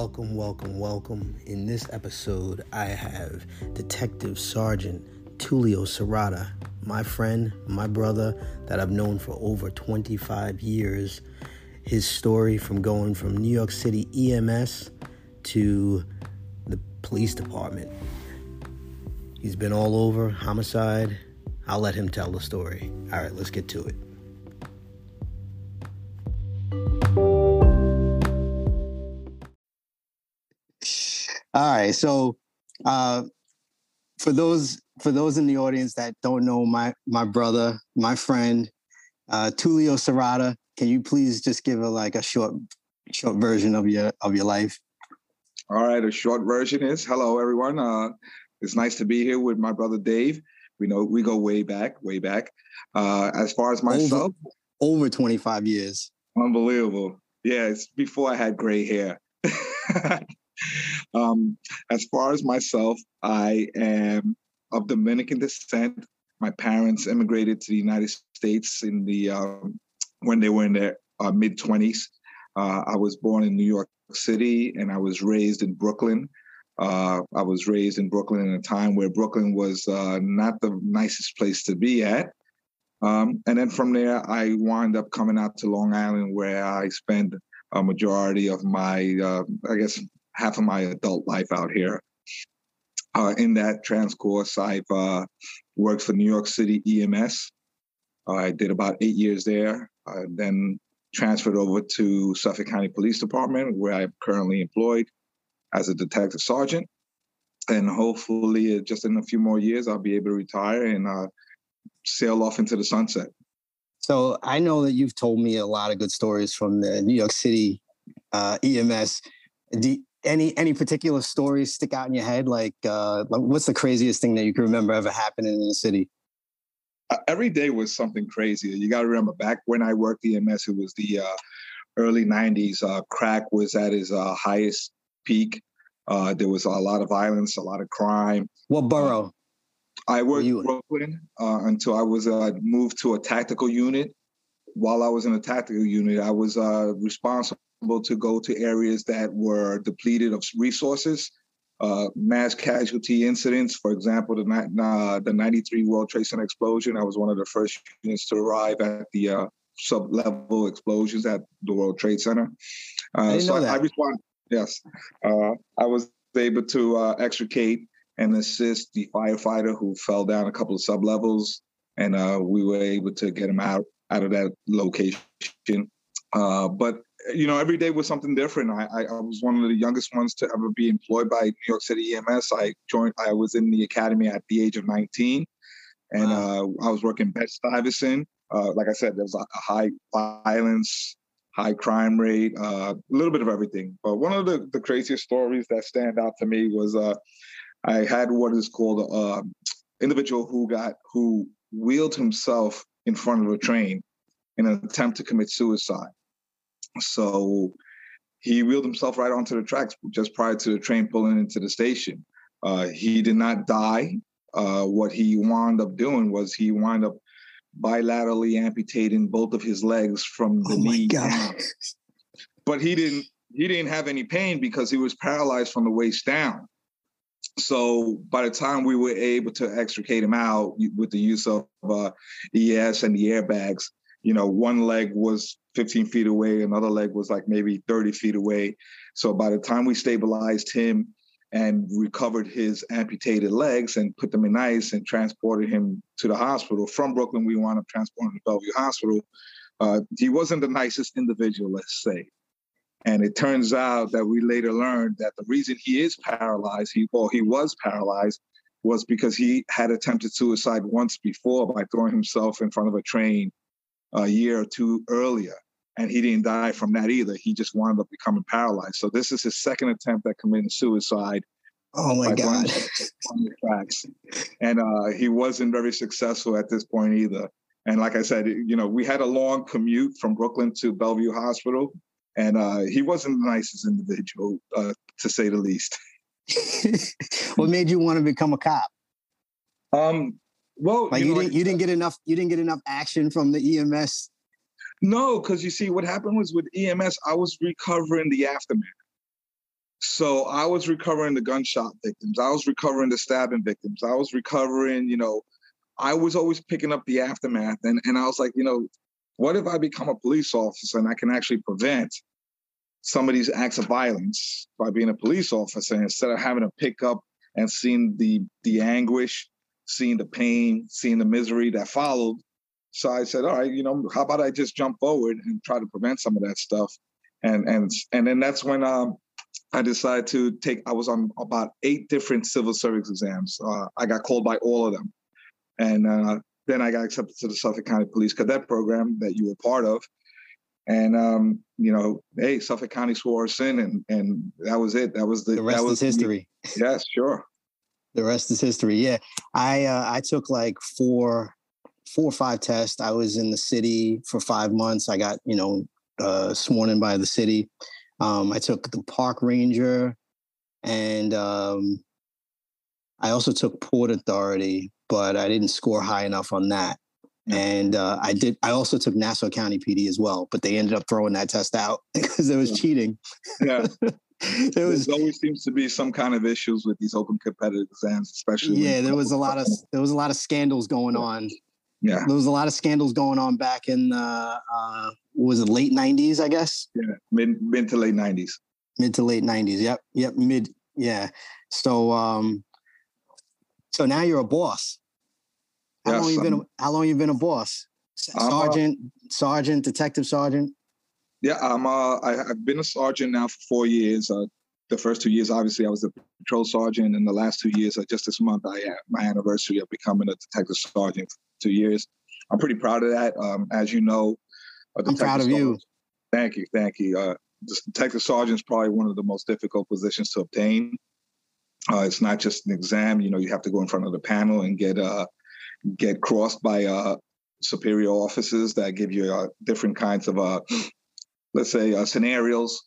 Welcome, welcome, welcome. In this episode, I have Detective Sergeant Tulio Serrata, my friend, my brother that I've known for over 25 years. His story from going from New York City EMS to the police department. He's been all over homicide. I'll let him tell the story. All right, let's get to it. Right, so uh, for those for those in the audience that don't know my my brother, my friend, uh, Tulio Serrata, can you please just give a like a short short version of your of your life? All right, a short version is hello everyone. Uh, it's nice to be here with my brother Dave. We know we go way back, way back. Uh, as far as myself, over, over 25 years. Unbelievable. Yeah, it's before I had gray hair. Um, as far as myself, I am of Dominican descent. My parents immigrated to the United States in the um, when they were in their uh, mid twenties. Uh, I was born in New York City, and I was raised in Brooklyn. Uh, I was raised in Brooklyn in a time where Brooklyn was uh, not the nicest place to be at. Um, and then from there, I wound up coming out to Long Island, where I spent a majority of my, uh, I guess, half of my adult life out here. Uh, in that transcourse, I've uh, worked for New York City EMS. I did about eight years there. Then transferred over to Suffolk County Police Department, where I'm currently employed as a detective sergeant. And hopefully, uh, just in a few more years, I'll be able to retire and uh, sail off into the sunset. So I know that you've told me a lot of good stories from the New York City uh, EMS. Do, any any particular stories stick out in your head? Like, uh, what's the craziest thing that you can remember ever happening in the city? Uh, every day was something crazy. You got to remember back when I worked EMS, it was the uh, early '90s. Uh, crack was at its uh, highest peak. Uh, there was a lot of violence, a lot of crime. What borough? I worked in Brooklyn until I was moved to a tactical unit. While I was in a tactical unit, I was responsible to go to areas that were depleted of resources. Uh, mass casualty incidents, for example, the, uh, the 93 World Trade Center explosion. I was one of the first units to arrive at the uh, sub-level explosions at the World Trade Center. Uh, so I, I responded. Yes, uh, I was able to uh, extricate and assist the firefighter who fell down a couple of sub-levels, and we were able to get him out out of that location. but you know, every day was something different. I, I, I, was one of the youngest ones to ever be employed by New York City EMS. I joined, I was in the academy at the age of 19, and wow. uh, I was working Bed Stuyvesant. Uh, like I said, there was a, high violence, high crime rate, uh, a little bit of everything. But one of the, the craziest stories that stand out to me was uh, I had what is called an uh, individual who got who wheeled himself in front of a train in an attempt to commit suicide. So he wheeled himself right onto the tracks just prior to the train pulling into the station. Uh, he did not die. Uh, what he wound up doing was he wound up bilaterally amputating both of his legs from the oh knee down. But he didn't he didn't have any pain because he was paralyzed from the waist down. So by the time we were able to extricate him out with the use of uh, ES and the airbags, you know, one leg was 15 feet away, another leg was like maybe 30 feet away. So by the time we stabilized him and recovered his amputated legs and put them in ice and transported him to the hospital from Brooklyn, we wound up transporting him to Bellevue Hospital. Uh, he wasn't the nicest individual, let's say. And it turns out that we later learned that the reason he is paralyzed, he or he was paralyzed, was because he had attempted suicide once before by throwing himself in front of a train a year or two earlier. And he didn't die from that either. He just wound up becoming paralyzed. So this is his second attempt at committing suicide. Oh my God. Tracks. And uh, he wasn't very successful at this point either. And like I said, you know, we had a long commute from Brooklyn to Bellevue Hospital, and uh, he wasn't the nicest individual, uh, to say the least. what made you want to become a cop? Um, well, like you, you know, didn't you didn't get enough you didn't get enough action from the EMS. No, because you see, what happened was with EMS, I was recovering the aftermath. So I was recovering the gunshot victims. I was recovering the stabbing victims. I was recovering, you know, I was always picking up the aftermath. And, and I was like, you know, what if I become a police officer and I can actually prevent some of these acts of violence by being a police officer instead of having to pick up and seeing the the anguish, seeing the pain, seeing the misery that followed. So I said, all right, you know, how about I just jump forward and try to prevent some of that stuff? And and and then that's when um, I decided to take. I was on about eight different civil service exams. Uh, I got called by all of them, and uh, then I got accepted to the Suffolk County Police Cadet Program that you were part of. And um, you know, hey, Suffolk County swore us in, and and that was it. That was the, the rest that was is history. Yes, sure. The rest is history. Yeah, I uh, I took like four four or five tests. I was in the city for five months. I got you know uh, sworn in by the city. Um, I took the park ranger, and um, I also took port authority, but I didn't score high enough on that. And uh, I did. I also took Nassau County PD as well, but they ended up throwing that test out because it was cheating. Yeah, there was always seems to be some kind of issues with these open competitive exams, especially. Yeah, there was a lot of there was a lot of scandals going on. Yeah, there was a lot of scandals going on back in the uh, was it late '90s? I guess. Yeah, mid mid to late '90s. Mid to late '90s. Yep, yep. Mid. Yeah. So, um, so now you're a boss. How yes, long you been? A, how long you been a boss? Sergeant, uh, sergeant, detective sergeant. Yeah, I'm. Uh, I, have been a sergeant now for four years. Uh, the first two years, obviously, I was a patrol sergeant, and the last two years, uh, just this month, I had my anniversary of becoming a detective sergeant. two years. I'm pretty proud of that. Um, as you know, I'm proud of you. Thank you, thank you. Uh, detective sergeant is probably one of the most difficult positions to obtain. Uh, it's not just an exam. You know, you have to go in front of the panel and get uh, get crossed by uh, superior officers that give you uh, different kinds of, uh, let's say, uh, scenarios,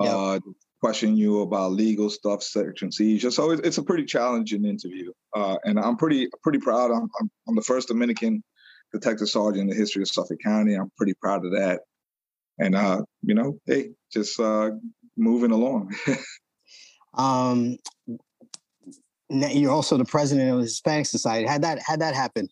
yep. Question you about legal stuff, search and seizure. So it's, it's a pretty challenging interview, uh, and I'm pretty pretty proud. I'm, I'm, I'm the first Dominican detective sergeant in the history of Suffolk County. I'm pretty proud of that, and uh, you know, hey, just uh, moving along. um, you're also the president of the Hispanic Society. Had that had that happen?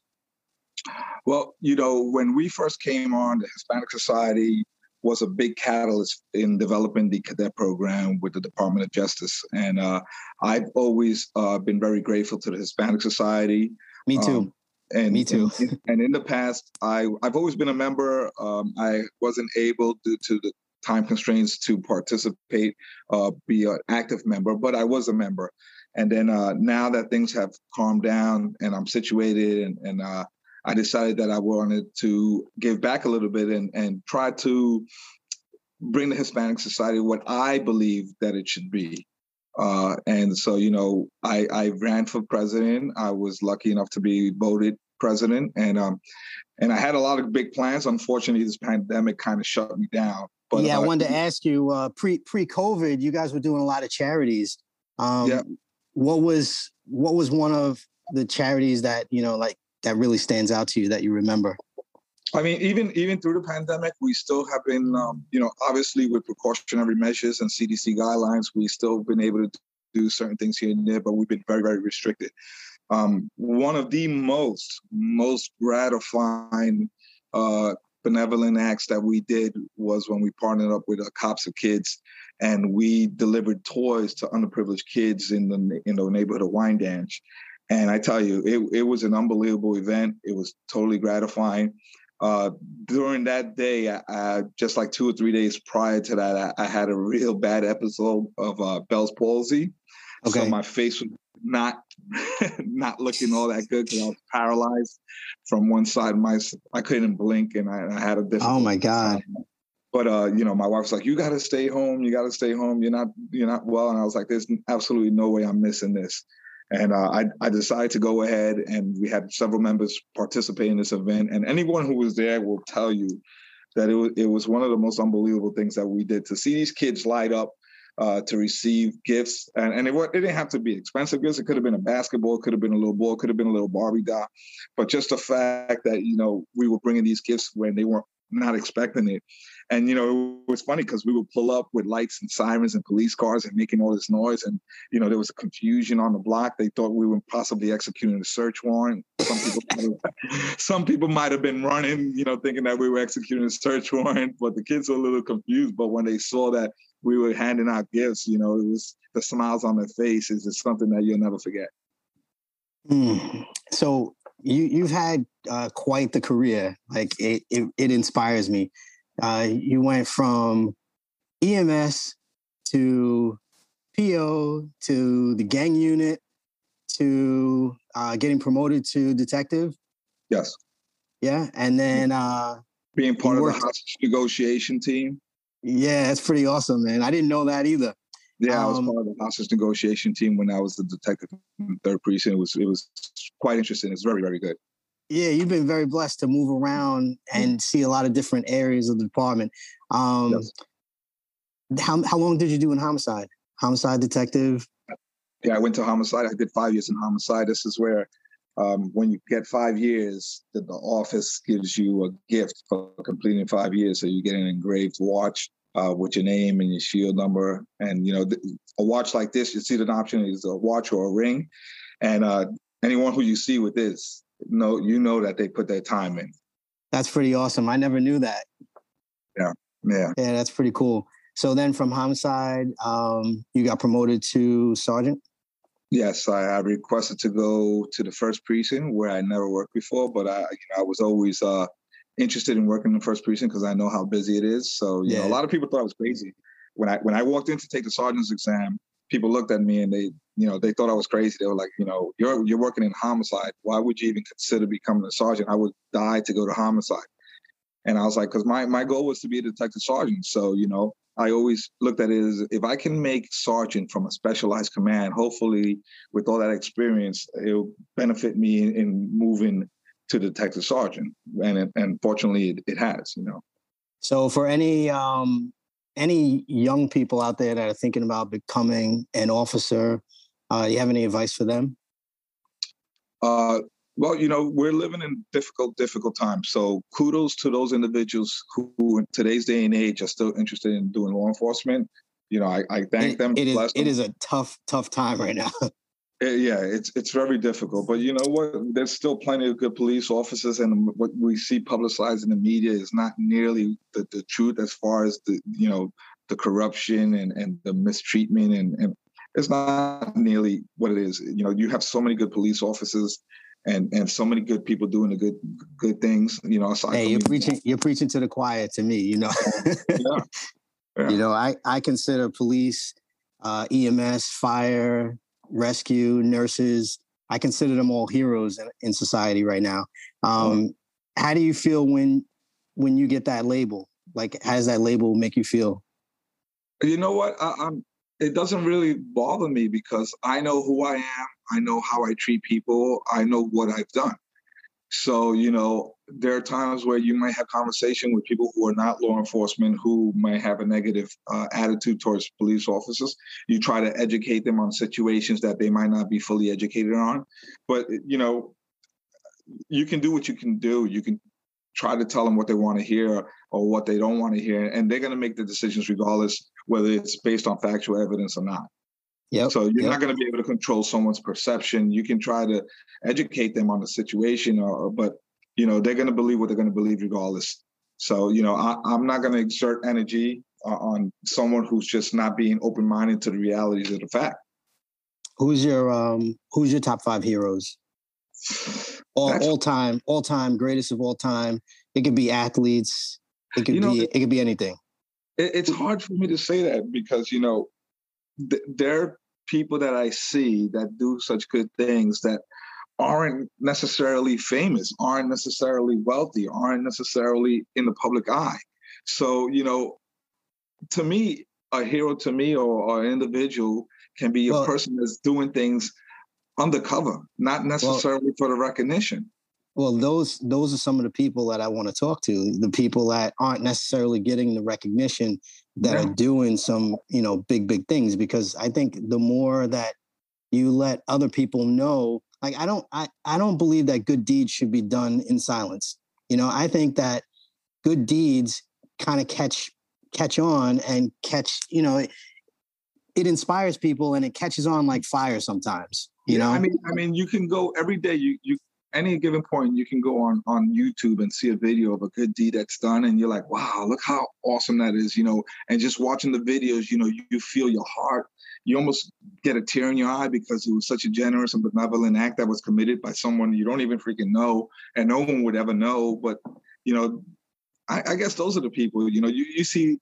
Well, you know, when we first came on, the Hispanic Society was a big catalyst in developing the cadet program with the Department of Justice, and uh, I've always uh, been very grateful to the Hispanic Society. Me too. Um, and me too. and, and, in the past, I I've always been a member. Um, I wasn't able due to the time constraints to participate, uh, be an active member, but I was a member. And then uh, now that things have calmed down and I'm situated and, and uh, I decided that I wanted to give back a little bit and, and try to bring the Hispanic Society what I believe that it should be. Uh, and so, you know, I, I ran for president. I was lucky enough to be voted president, and um, and I had a lot of big plans. Unfortunately, this pandemic kind of shut me down. But yeah, I uh, wanted to ask you uh, pre pre COVID, you guys were doing a lot of charities. Um, yeah what was what was one of the charities that you know like that really stands out to you that you remember? I mean, even even through the pandemic, we still have been, um, you know, obviously with precautionary measures and CDC guidelines, we still been able to do certain things here and there, but we've been very, very restricted. Um, one of the most most gratifying uh, benevolent acts that we did was when we partnered up with uh, Cops of Kids and we delivered toys to underprivileged kids in the in the neighborhood of Wyandanch. And I tell you, it, it was an unbelievable event. It was totally gratifying. Uh, during that day, I, I, just like two or three days prior to that, I, I had a real bad episode of uh, Bell's palsy. Okay. So my face was not not looking all that good because I was paralyzed from one side. My I couldn't blink, and I, I had a difficult. Oh my god! Time but uh, you know, my wife's like, "You got to stay home. You got to stay home. You're not, you're not well." And I was like, "There's absolutely no way I'm missing this." And uh, I, I decided to go ahead, and we had several members participate in this event. And anyone who was there will tell you that it was, it was one of the most unbelievable things that we did to see these kids light up uh, to receive gifts. And, and it, it, didn't have to be expensive gifts. It could have been a basketball, it could have been a little ball, could have been a little Barbie doll. But just the fact that, you know, we were bringing these gifts when they weren't not expecting it. And you know, it was funny because we would pull up with lights and sirens and police cars and making all this noise. And you know, there was confusion on the block. They thought we were possibly executing a search warrant. Some people, some people might have been running, you know, thinking that we were executing a search warrant. But the kids were a little confused. But when they saw that we were handing out gifts, you know, it was the smiles on their faces is something that you'll never forget. Mm. So you you've had uh, quite the career. Like it, it, it inspires me. Uh, you went from EMS to PO to the gang unit to uh, getting promoted to detective. Yes. Yeah, and then uh, being part of the hostage negotiation team. Yeah, that's pretty awesome, man. I didn't know that either. Yeah, um, I was um, part of the hostage negotiation team when I was the detective in third precinct. It was it was quite interesting. It's very very good. Yeah, you've been very blessed to move around and see a lot of different areas of the department. Um, yes. How how long did you do in homicide? Homicide detective. Yeah, I went to homicide. I did five years in homicide. This is where um, when you get five years, the, the, office gives you a gift for completing five years. So you get an engraved watch uh, with your name and your shield number. And you know, a watch like this, you see the option is a watch or a ring. And uh, anyone who you see with this, know you know that they put their time in. That's pretty awesome. I never knew that. Yeah, yeah, yeah. That's pretty cool. So then, from homicide, um, you got promoted to sergeant. Yes, I, I, requested to go to the first precinct where I never worked before, but I, you know, I was always uh, interested in working in the first precinct because I know how busy it is. So you yeah. know, a lot of people thought I was crazy when I when I walked in to take the sergeant's exam. People looked at me and they, you know, they thought I was crazy. They were like, you know, you're you're working in homicide. Why would you even consider becoming a sergeant? I would die to go to homicide. And I was like, because my my goal was to be a detective sergeant. So you know, I always looked at it as if I can make sergeant from a specialized command, hopefully with all that experience, it'll benefit me in, in moving to detective sergeant, and and fortunately, it, it, has. You know. So for any um, any young people out there that are thinking about becoming an officer, uh, you have any advice for them? Uh, well, you know, we're living in difficult, difficult times. So kudos to those individuals who, in today's day and age, are still interested in doing law enforcement. You know, I, I thank it, them. It is, it is a tough, tough time right now. Eh, yeah, it's it's very difficult. But you know what? There's still plenty of good police officers, and what we see publicized in the media is not nearly the, the truth as far as the you know the corruption and, and the mistreatment and, and it's not nearly what it is. You know, you have so many good police officers and and so many good people doing the good good things. You know, hey, you're preaching you're preaching to the choir to me. You know, yeah. Yeah. you know, I I consider police, uh, EMS, fire, rescue, nurses. I consider them all heroes in, in society right now. Um, How do you feel when when you get that label? Like, how does that label make you feel? You know what? I, I'm. It doesn't really bother me because I know who I am. I know how I treat people. I know what I've done. So, you know, there are times where you might have conversation with people who are not law enforcement who might have a negative uh, attitude towards police officers. You try to educate them on situations that they might not be fully educated on. But, you know, you can do what you can do. You can try to tell them what they want to hear or what they don't want to hear, and they're going to make the decisions regardless whether it's based on factual evidence or not. Yep. So you're yep. not going to be able to control someone's perception. You can try to educate them on the situation, or, but you know they're going to believe what they're going to believe regardless. So you know I, am not going to exert energy on someone who's just not being open minded to the realities of the fact. Who's your um Who's your top five heroes? All, all time, all time, greatest of all time. It could be athletes. It could you know, be. It could be anything. It, it's hard for me to say that because you know th- there are people that I see that do such good things that aren't necessarily famous, aren't necessarily wealthy, aren't necessarily in the public eye. So, you know, to me, a hero to me or, or an individual can be a person that's doing things undercover, not necessarily well, for the recognition. Well, those those are some of the people that I want to talk to. The people that aren't necessarily getting the recognition that yeah. are doing some, you know, big big things. Because I think the more that you let other people know, like I don't I I don't believe that good deeds should be done in silence. You know, I think that good deeds kind of catch catch on and catch you know it, it inspires people and it catches on like fire sometimes you yeah, know? i mean i mean you can go every day you you any given point you can go on on youtube and see a video of a good deed that's done and you're like wow look how awesome that is you know? And just watching the videos you know you, you feel your heart. You almost get a tear in your eye because it was such a generous and benevolent act that was committed by someone you don't even freaking know and no one would ever know but you know i, I guess those are the people you know? You, you see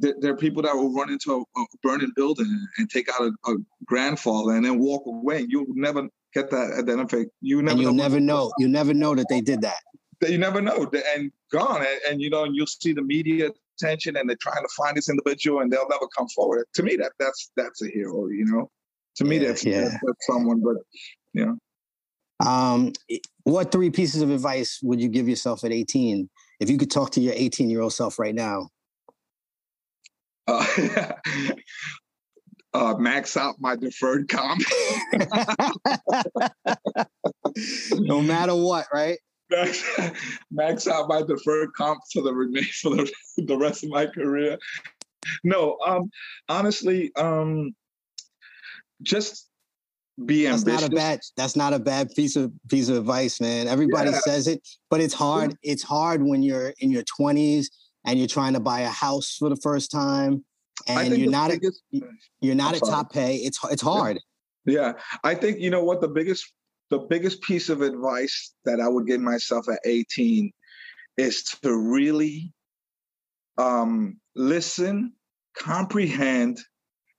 there, there are people that will run into a, a burning building and take out a, a grandfather and then walk away. You'll never get that identification you never and you'll know. never know. You never know that they did that. That you never know. And gone. And, and you know and you'll see the media attention and they're trying to find this individual and they'll never come forward. To me that that's that's a hero you know? To me Yeah, that's, yeah. that's, that's someone but you know. Um what three pieces of advice would you give yourself at 18 if you could talk to your 18 year old self right now uh, uh max out my deferred comp no matter what right? Max, max out my deferred comp for the remain for the, the rest of my career. No um honestly um just be that's ambitious not a bad that's not a bad piece of piece of advice man. Everybody Yeah. says it but it's hard. It's hard when you're in your 20s and you're trying to buy a house for the first time and you're not biggest- you're not at sorry. top pay it's it's hard Yeah, I think you know what the biggest the biggest piece of advice that I would give myself at 18 is to really um, listen, comprehend,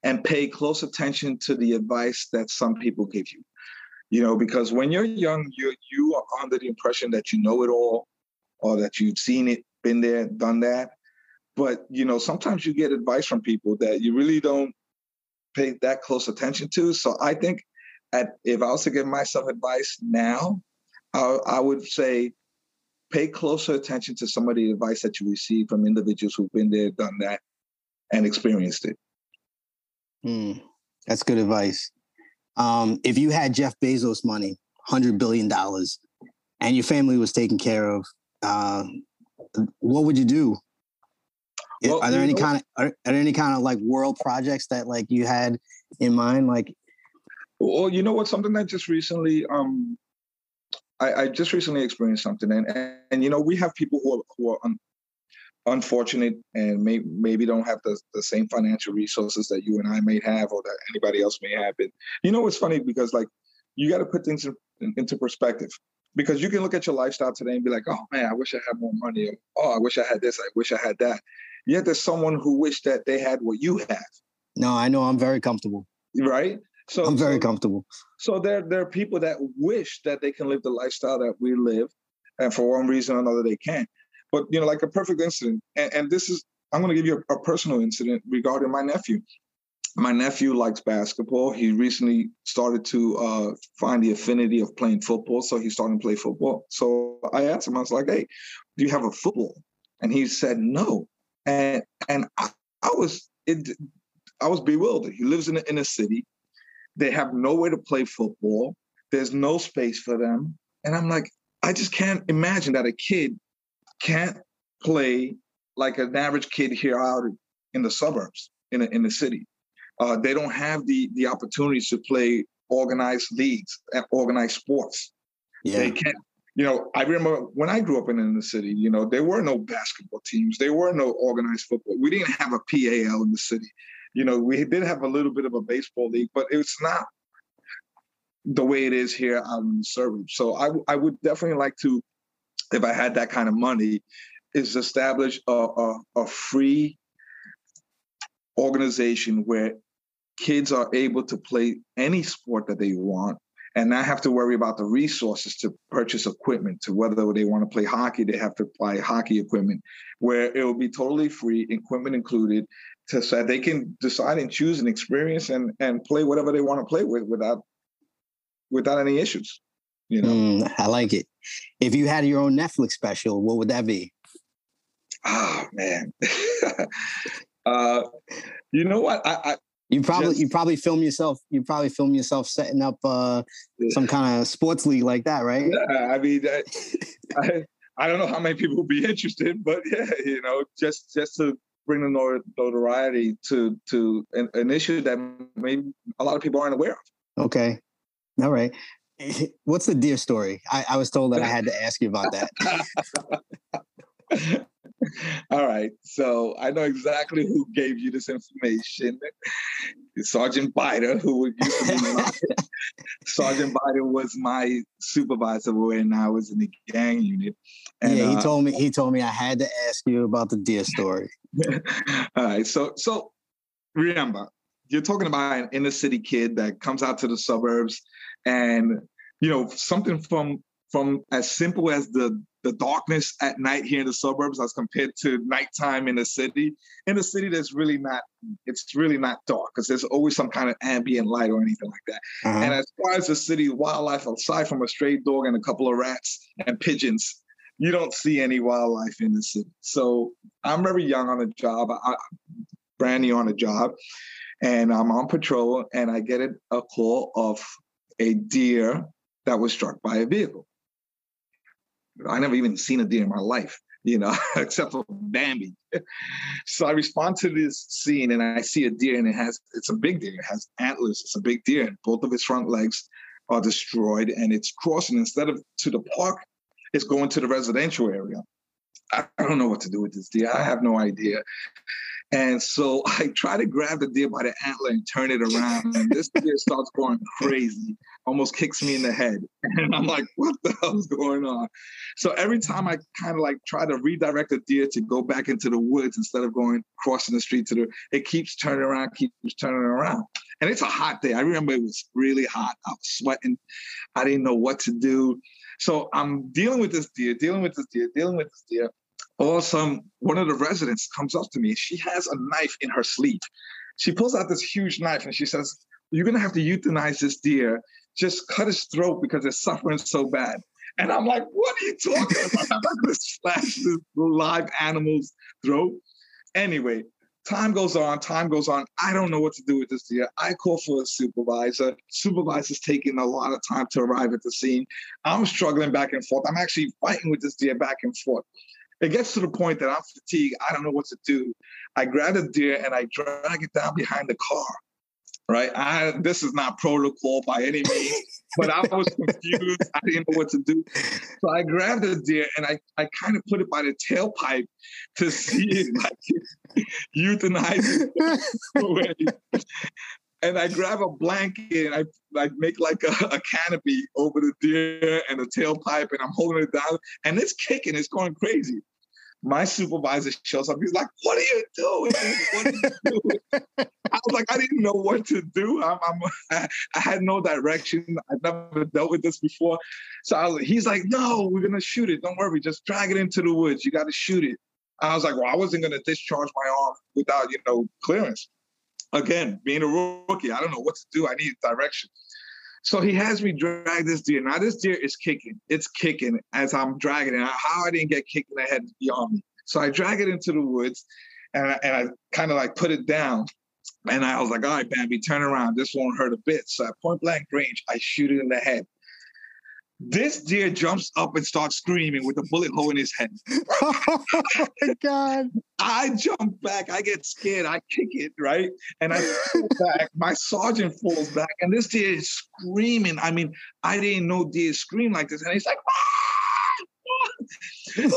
and pay close attention to the advice that some people give you. You know, because when you're young, you you are under the impression that you know it all, or that you've seen it, been there, done that. But you know, sometimes you get advice from people that you really don't pay that close attention to. So I think at, if I was to give myself advice now, I, I would say pay closer attention to some of the advice that you receive from individuals who've been there, done that, and experienced it. Hmm, that's good advice. Um, if you had Jeff Bezos money, hundred billion dollars, and your family was taken care of, uh, what would you do? Well, are there any kind of are, are there any kind of like world projects that like you had in mind? Like, Well, you know what? Something that just recently, um, I, I just recently experienced something, and, and and you know, we have people who are who are un, unfortunate and may, maybe don't have the, the same financial resources that you and I may have, or that anybody else may have. And you know, it's funny because like you got to put things in, into perspective. Because you can look at your lifestyle today and be like, "Oh man, I wish I had more money." Or, oh, I wish I had this. I wish I had that. Yet there's someone who wished that they had what you have, no, I know I'm very comfortable. right? So I'm very so- comfortable. so there, there are people that wish that they can live the lifestyle that we live, and for one reason or another they can't. But you know, like a perfect incident, and, and this is I'm going to give you a, a personal incident regarding my nephew. My nephew likes basketball. He recently started to uh, find the affinity of playing football, so he started to play football. So I asked him, I was like, "Hey, do you have a football?" And he said, "No." And and I, I was it, I was bewildered. He lives in a, in a city. They have nowhere to play football. There's no space for them. And I'm like, I just can't imagine that a kid can't play like an average kid here out in the suburbs, in, a, in the city. Uh, they don't have the, the opportunities to play organized leagues and organized sports. Yeah, They can't. You know, I remember when I grew up in, in the city, you know, there were no basketball teams. There were no organized football. We didn't have a PAL in the city. You know, we did have a little bit of a baseball league, but it's not the way it is here out in the suburbs. So I, I would definitely like to, if I had that kind of money, is establish a, a, a free organization where kids are able to play any sport that they want and not have to worry about the resources to purchase equipment to whether they want to play hockey they have to buy hockey equipment where it will be totally free equipment included to so that they can decide and choose an experience and and play whatever they want to play with without without any issues you know Mm, I like it. If you had your own Netflix special, what would that be? oh man uh you know what i, I You probably Just- you probably film yourself. You probably film yourself setting up uh, some kind of sports league like that, right? yeah i mean I, I I don't know how many people will be interested, but yeah, you know, just just to bring the notoriety to to an, an issue that maybe a lot of people aren't aware of. Okay, all right. What's the deer story? I, I was told that I had to ask you about that. All right. So I know exactly who gave you this information. Sergeant Biter, who would my, Sergeant Biter was my supervisor when I was in the gang unit. And, yeah, he uh, told me he told me I had to ask you about the deer story. All right. So so remember, you're talking about an inner city kid that comes out to the suburbs and you know something from from as simple as the the darkness at night here in the suburbs as compared to nighttime in the city. In the city, there's really not, it's really not dark because there's always some kind of ambient light or anything like that. Uh-huh. And as far as the city wildlife, aside from a stray dog and a couple of rats and pigeons, you don't see any wildlife in the city. So I'm very young on the job, I, brand new on the job, and I'm on patrol and I get a call of a deer that was struck by a vehicle. I never even seen a deer in my life, you know, except for Bambi. so I respond to this scene and I see a deer and it has, it's a big deer. It has antlers. It's a big deer. And both of its front legs are destroyed and it's crossing instead of to the park, it's going to the residential area. I, I don't know what to do with this deer. I have no idea. And so I try to grab the deer by the antler and turn it around. And this deer starts going crazy, almost kicks me in the head. And I'm like, what the hell's going on? So every time I kind of like try to redirect the deer to go back into the woods instead of going crossing the street to the, it keeps turning around, keeps turning around. And it's a hot day. I remember it was really hot. I was sweating. I didn't know what to do. So I'm dealing with this deer, dealing with this deer, dealing with this deer all of a sudden, one of the residents comes up to me. She has a knife in her sleeve. She pulls out this huge knife and she says, You're going to have to euthanize this deer. Just cut his throat because it's suffering so bad. And I'm like, What are you talking about? I'm not going to slash this live animal's throat. Anyway, time goes on, time goes on. I don't know what to do with this deer. I call for a supervisor. Supervisor's taking a lot of time to arrive at the scene. I'm struggling back and forth. I'm actually fighting with this deer back and forth. It gets to the point that I'm fatigued. I don't know what to do. I grab the deer and I drag it down behind the car. Right. I, this is not protocol by any means, but I was confused. I didn't know what to do. So I grabbed the deer and I, I kind of put it by the tailpipe to see if I could euthanize it. and I grab a blanket and I, I make like a, a, canopy over the deer and the tailpipe and I'm holding it down and it's kicking, it's going crazy my supervisor shows up. He's like, "What are you doing? Are you doing?" I was like, "I didn't know what to do. I'm, I'm I had no direction. I've never dealt with this before." So was, he's like, "No, we're gonna shoot it. Don't worry. Just drag it into the woods. You got to shoot it." I was like, "Well, I wasn't gonna discharge my arm without you know clearance." Again, being a rookie, I don't know what to do. I need direction. So he has me drag this deer. Now this deer is kicking. It's kicking as I'm dragging it. How I didn't get kicked in the head is beyond me. So I drag it into the woods and I, I kind of like put it down. And I was like, all right, Bambi, turn around. This won't hurt a bit. So at point blank range, I shoot it in the head. This deer jumps up and starts screaming with a bullet hole in his head. oh my God. I jump back. I get scared. I kick it, right? And I fall back. My sergeant falls back. And this deer is screaming. I mean, I didn't know deer scream like this. And he's like, ah!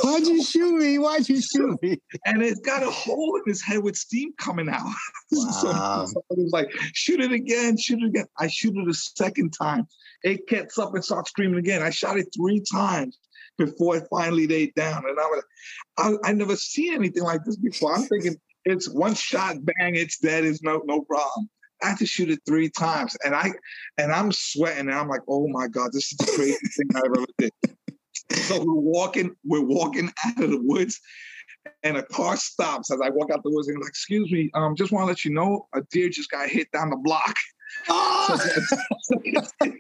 Why'd you shoot me? Why'd you shoot me? And it's got a hole in his head with steam coming out. Wow. so, was like, shoot it again, shoot it again. I shoot it a second time. It gets up and starts screaming again. I shot it three times before it finally laid down. And I was, I, I never seen anything like this before. I'm thinking it's one shot, bang, it's dead. It's no no problem. I had to shoot it three times, and I and I'm sweating, and I'm like, oh my god, this is the craziest thing I ever did. So we're walking, we're walking out of the woods, and a car stops as I walk out the woods and like, excuse me, um, just want to let you know a deer just got hit down the block. Oh!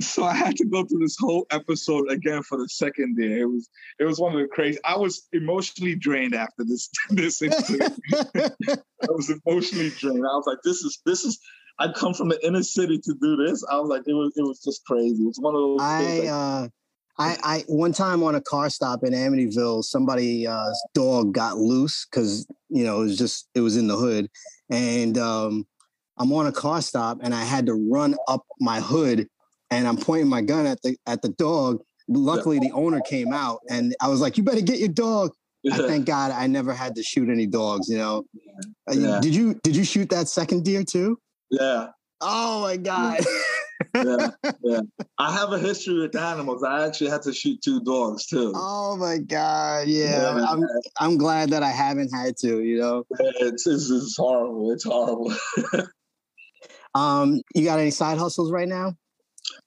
So, I had to go through this whole episode again for the second day. It was it was one of the crazy. I was emotionally drained after this this incident. I was emotionally drained. I was like, this is this is. I come from the inner city to do this. I was like, it was it was just crazy. It's one of those. I uh, I, I one time on a car stop in Amityville, somebody's uh, dog got loose because you know it was just it was in the hood, and um, I'm on a car stop and I had to run up my hood, and I'm pointing my gun at the at the dog. Luckily, the owner came out, and I was like, "You better get your dog." I thank God I never had to shoot any dogs. You know, uh, yeah. did you did you shoot that second deer too? Yeah. Oh my God. yeah, yeah. I have a history with animals. I actually had to shoot two dogs too. Oh my god! Yeah, yeah I'm I'm glad that I haven't had to. You know, it's it's, it's horrible. It's horrible. um, you got any side hustles right now?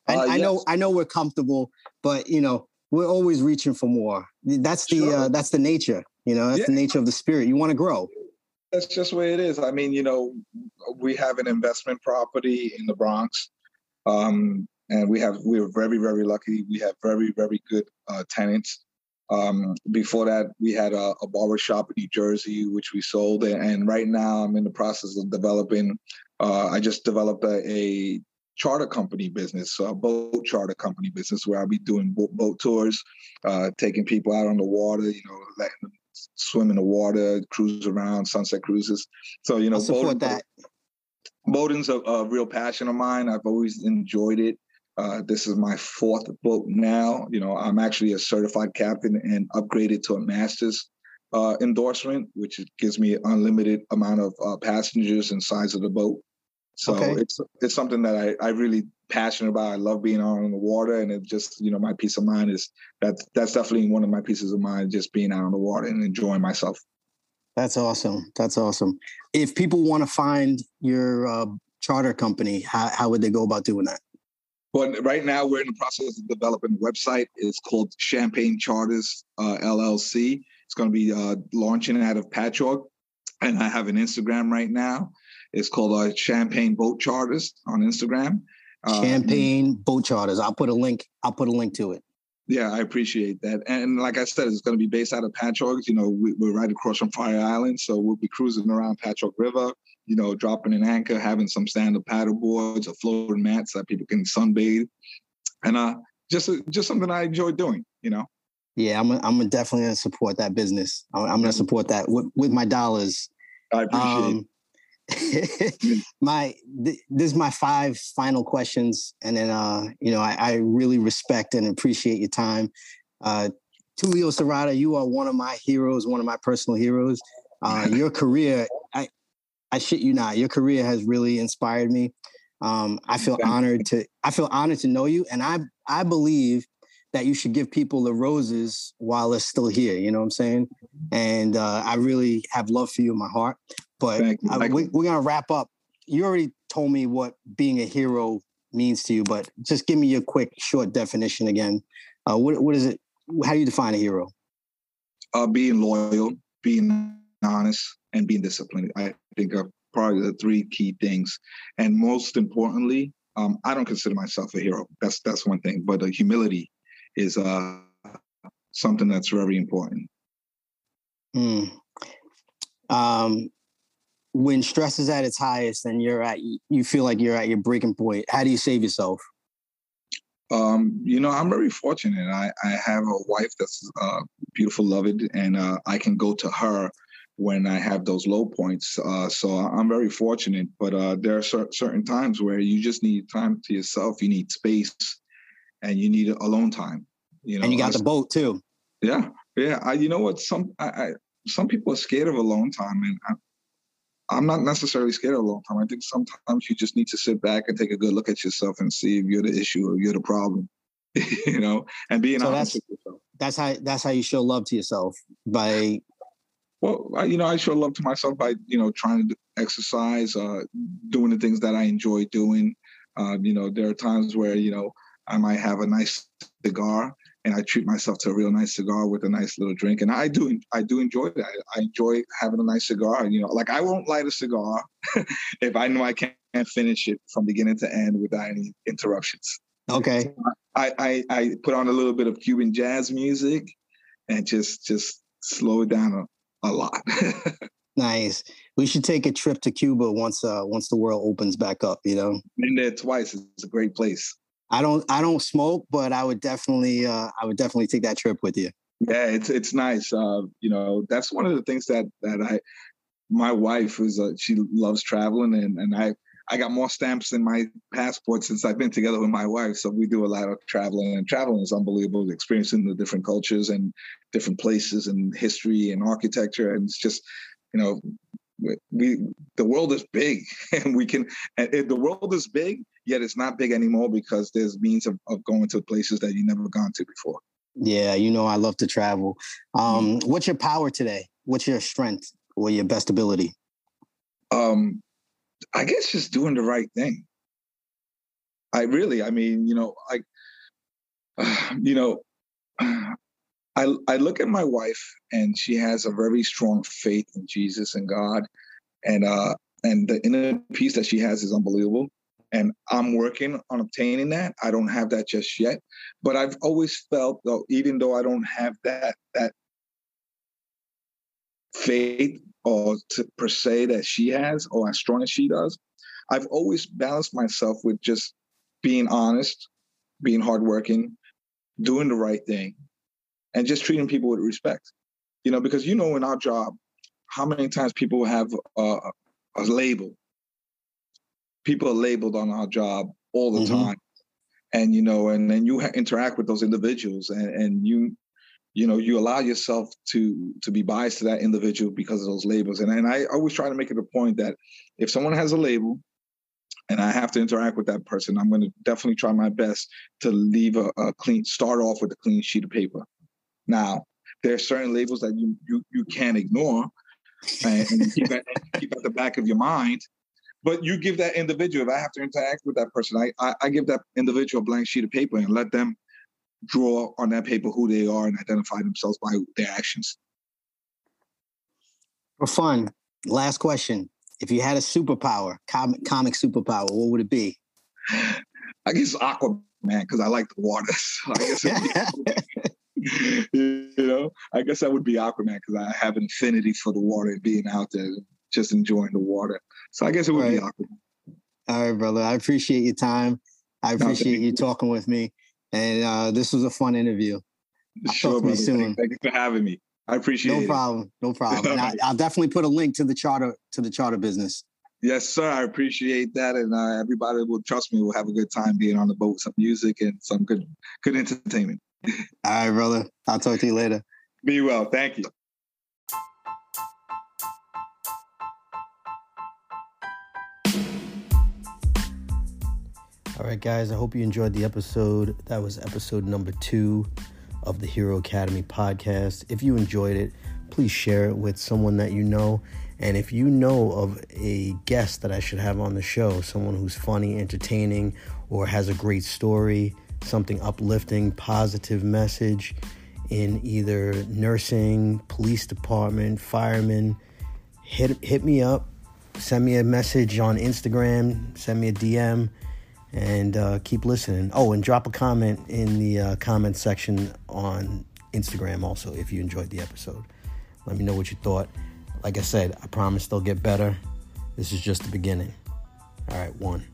I, uh, I know I know we're comfortable, but you know we're always reaching for more. That's the sure. uh, that's the nature. You know, that's yeah. the nature of the spirit. You want to grow that's just the way it is. I mean, you know, we have an investment property in the Bronx um, and we have we are very very lucky. We have very very good uh, tenants. Um, before that, we had a, a barber shop in New Jersey, which we sold. And right now, I'm in the process of developing. Uh, I just developed a, a charter company business, a boat charter company business, where I'll be doing boat, boat tours, uh, taking people out on the water, you know, letting them swim in the water, cruise around, sunset cruises. So you know, support that boating's a, a, real passion of mine. I've always enjoyed it. Uh, this is my fourth boat now. You know, I'm actually a certified captain and upgraded to a master's uh, endorsement, which gives me unlimited amount of uh, passengers and size of the boat. So okay. it's it's something that I I really passionate about. I love being out on the water, and it just you know my peace of mind is that that's definitely one of my pieces of mind, just being out on the water and enjoying myself. That's awesome. That's awesome. If people want to find your uh, charter company, how, how would they go about doing that? Well, right now we're in the process of developing a website. It's called Champagne Charters uh, LLC. It's going to be uh, launching out of Patchogue, and I have an Instagram right now. It's called uh, Champagne Boat Charters on Instagram. Uh, Champagne Boat Charters. I'll put a link. I'll put a link to it. Yeah, I appreciate that. And like I said, it's going to be based out of Patchogue. You know, we, are right across from Fire Island, so we'll be cruising around Patchogue River. You know, dropping an anchor, having some stand-up paddle boards, or floating mats that people can sunbathe, and uh, just just something I enjoy doing. You know. Yeah, I'm I'm definitely gonna support that business. I'm, I'm gonna support that with, with my dollars. I appreciate. Um, my th- this is my five final questions, and then uh, you know I, I really respect and appreciate your time. Uh, Tulio Serrata, you are one of my heroes, one of my personal heroes. Uh, your career, I I shit you not, your career has really inspired me. Um, I feel honored to I feel honored to know you, and I I believe that you should give people the roses while they're still here. You know what I'm saying? And uh, I really have love for you in my heart. But I, we, we're gonna wrap up. You already told me what being a hero means to you, but just give me a quick, short definition again. Uh, what what is it? How do you define a hero? Uh, being loyal, being honest, and being disciplined. I think are probably the three key things. And most importantly, um, I don't consider myself a hero. That's that's one thing. But the humility is uh, something that's very important. Mm. Um, when stress is at its highest and you're at you feel like you're at your breaking point how do you save yourself um, you know i'm very fortunate i, I have a wife that's uh, beautiful loved and uh, i can go to her when i have those low points uh, so i'm very fortunate but uh, there are cer- certain times where you just need time to yourself you need space and you need alone time you know and you got the boat too yeah yeah I, you know what some I, I some people are scared of alone time and I, I'm not necessarily scared of a long time. I think sometimes you just need to sit back and take a good look at yourself and see if you're the issue or you're the problem. you know, and being so honest with yourself. That's how that's how you show love to yourself by. Well, I, you know, I show love to myself by you know trying to exercise, uh, doing the things that I enjoy doing. Uh, you know, there are times where you know I might have a nice cigar and I treat myself to a real nice cigar with a nice little drink. And I do, I do enjoy that. I enjoy having a nice cigar. You know, like I won't light a cigar if I know I can't finish it from beginning to end without any interruptions. Okay. I, I, I put on a little bit of Cuban jazz music and just just slow it down a, a lot. nice. We should take a trip to Cuba once uh once the world opens back up, you know. Been there twice. It's a great place. I don't I don't smoke, but I would definitely uh, I would definitely take that trip with you. Yeah, it's it's nice. Uh, you know, that's one of the things that that I my wife is uh, she loves traveling and and I I got more stamps in my passport since I've been together with my wife. So we do a lot of traveling, and traveling is unbelievable. Experiencing the different cultures and different places and history and architecture, and it's just, you know, we the world is big, and we can. The world is big, yet it's not big anymore because there's means of, of going to places that you never gone to before. Yeah, you know, I love to travel. Um, mm-hmm. What's your power today? What's your strength or your best ability? Um, I guess just doing the right thing. I really, I mean, you know, I, uh, you know, I I look at my wife and she has a very strong faith in Jesus and God, and uh, and the inner peace that she has is unbelievable. And I'm working on obtaining that. I don't have that just yet, but I've always felt though, even though I don't have that that faith or to, per se that she has or as strong as she does. I've always balanced myself with just being honest, being hardworking, doing the right thing, and just treating people with respect. You know, because you know in our job, how many times people have a, a label. People are labeled on our job all the mm-hmm. time, and you know, and then you ha- interact with those individuals, and, and you you know you allow yourself to to be biased to that individual because of those labels. And, and i always try to make it a point that if someone has a label and i have to interact with that person i'm going to definitely try my best to leave a, a clean start off with a clean sheet of paper. Now there are certain labels that you you, you can't ignore and, and keep, at, keep at the back of your mind but you give that individual if i have to interact with that person I, I, I give that individual a blank sheet of paper and let them draw on that paper who they are and identify themselves by their actions. For fun, last question. If you had a superpower, comic, comic superpower, what would it be? I guess Aquaman, because I like the water. So I guess you know, I guess that would be Aquaman because I have an affinity for the water and being out there, just enjoying the water. So I guess it would right. be Aquaman. All right, brother. I appreciate your time. I appreciate no, you talking with me. And uh, this was a fun interview. I'll sure, talk to you soon. Thank you for having me. I appreciate no it. No problem. No problem. I, will definitely put a link to the charter to the charter business. Yes, sir. I appreciate that, and uh, everybody will trust me. We'll have a good time being on the boat, with some music and some good, good entertainment. All right, brother. I'll talk to you later. Be well. Thank you. All right, guys, I hope you enjoyed the episode. That was episode number two of the Hero Academy podcast. If you enjoyed it, please share it with someone that you know. And if you know of a guest that I should have on the show, someone who's funny, entertaining, or has a great story, something uplifting, positive message in either nursing, police department, firemen, hit hit me up. Send me a message on Instagram, send me a DM and uh, keep listening. Oh, and drop a comment in the uh, comment section on Instagram also if you enjoyed the episode. Let me know what you thought. Like I said, I promise they'll get better. This is just the beginning. All right, one.